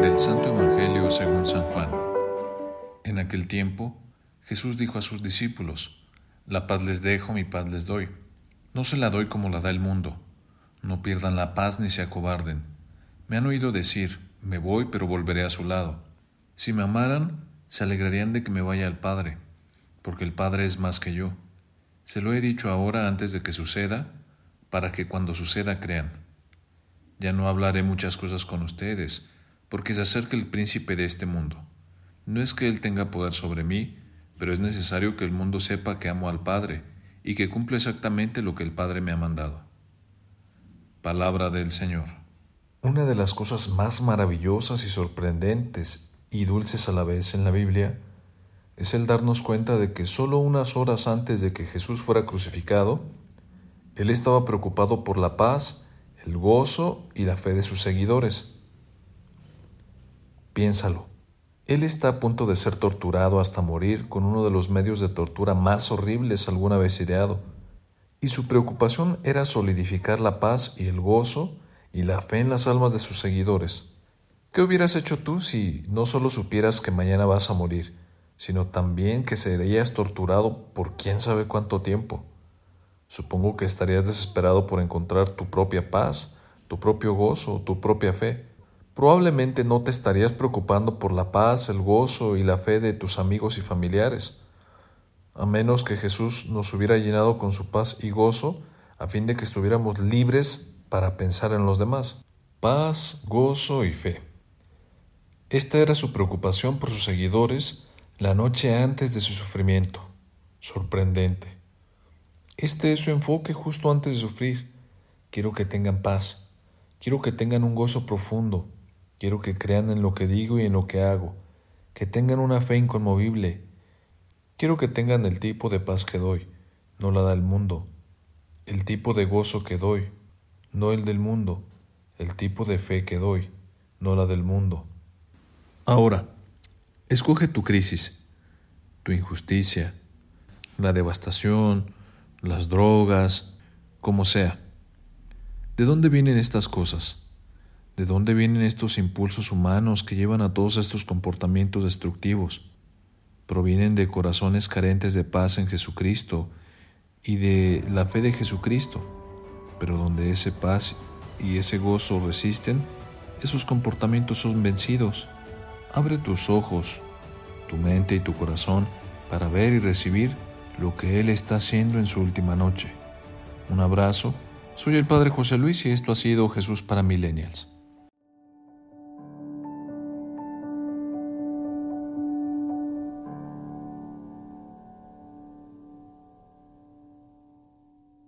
Del Santo Evangelio según San Juan. En aquel tiempo, Jesús dijo a sus discípulos, La paz les dejo, mi paz les doy. No se la doy como la da el mundo. No pierdan la paz ni se acobarden. Me han oído decir, Me voy, pero volveré a su lado. Si me amaran, se alegrarían de que me vaya al Padre, porque el Padre es más que yo. Se lo he dicho ahora antes de que suceda, para que cuando suceda crean. Ya no hablaré muchas cosas con ustedes, porque se acerca el príncipe de este mundo. No es que él tenga poder sobre mí, pero es necesario que el mundo sepa que amo al Padre y que cumplo exactamente lo que el Padre me ha mandado. Palabra del Señor. Una de las cosas más maravillosas y sorprendentes y dulces a la vez en la Biblia es el darnos cuenta de que solo unas horas antes de que Jesús fuera crucificado, Él estaba preocupado por la paz, el gozo y la fe de sus seguidores. Piénsalo. Él está a punto de ser torturado hasta morir con uno de los medios de tortura más horribles alguna vez ideado, y su preocupación era solidificar la paz y el gozo y la fe en las almas de sus seguidores. ¿Qué hubieras hecho tú si no solo supieras que mañana vas a morir, sino también que serías torturado por quién sabe cuánto tiempo? Supongo que estarías desesperado por encontrar tu propia paz, tu propio gozo, tu propia fe probablemente no te estarías preocupando por la paz, el gozo y la fe de tus amigos y familiares, a menos que Jesús nos hubiera llenado con su paz y gozo a fin de que estuviéramos libres para pensar en los demás. Paz, gozo y fe. Esta era su preocupación por sus seguidores la noche antes de su sufrimiento. Sorprendente. Este es su enfoque justo antes de sufrir. Quiero que tengan paz. Quiero que tengan un gozo profundo Quiero que crean en lo que digo y en lo que hago, que tengan una fe inconmovible. Quiero que tengan el tipo de paz que doy, no la da el mundo, el tipo de gozo que doy, no el del mundo, el tipo de fe que doy, no la del mundo. Ahora, escoge tu crisis, tu injusticia, la devastación, las drogas, como sea. ¿De dónde vienen estas cosas? ¿De dónde vienen estos impulsos humanos que llevan a todos estos comportamientos destructivos? Provienen de corazones carentes de paz en Jesucristo y de la fe de Jesucristo, pero donde ese paz y ese gozo resisten, esos comportamientos son vencidos. Abre tus ojos, tu mente y tu corazón para ver y recibir lo que Él está haciendo en su última noche. Un abrazo. Soy el Padre José Luis y esto ha sido Jesús para Millennials.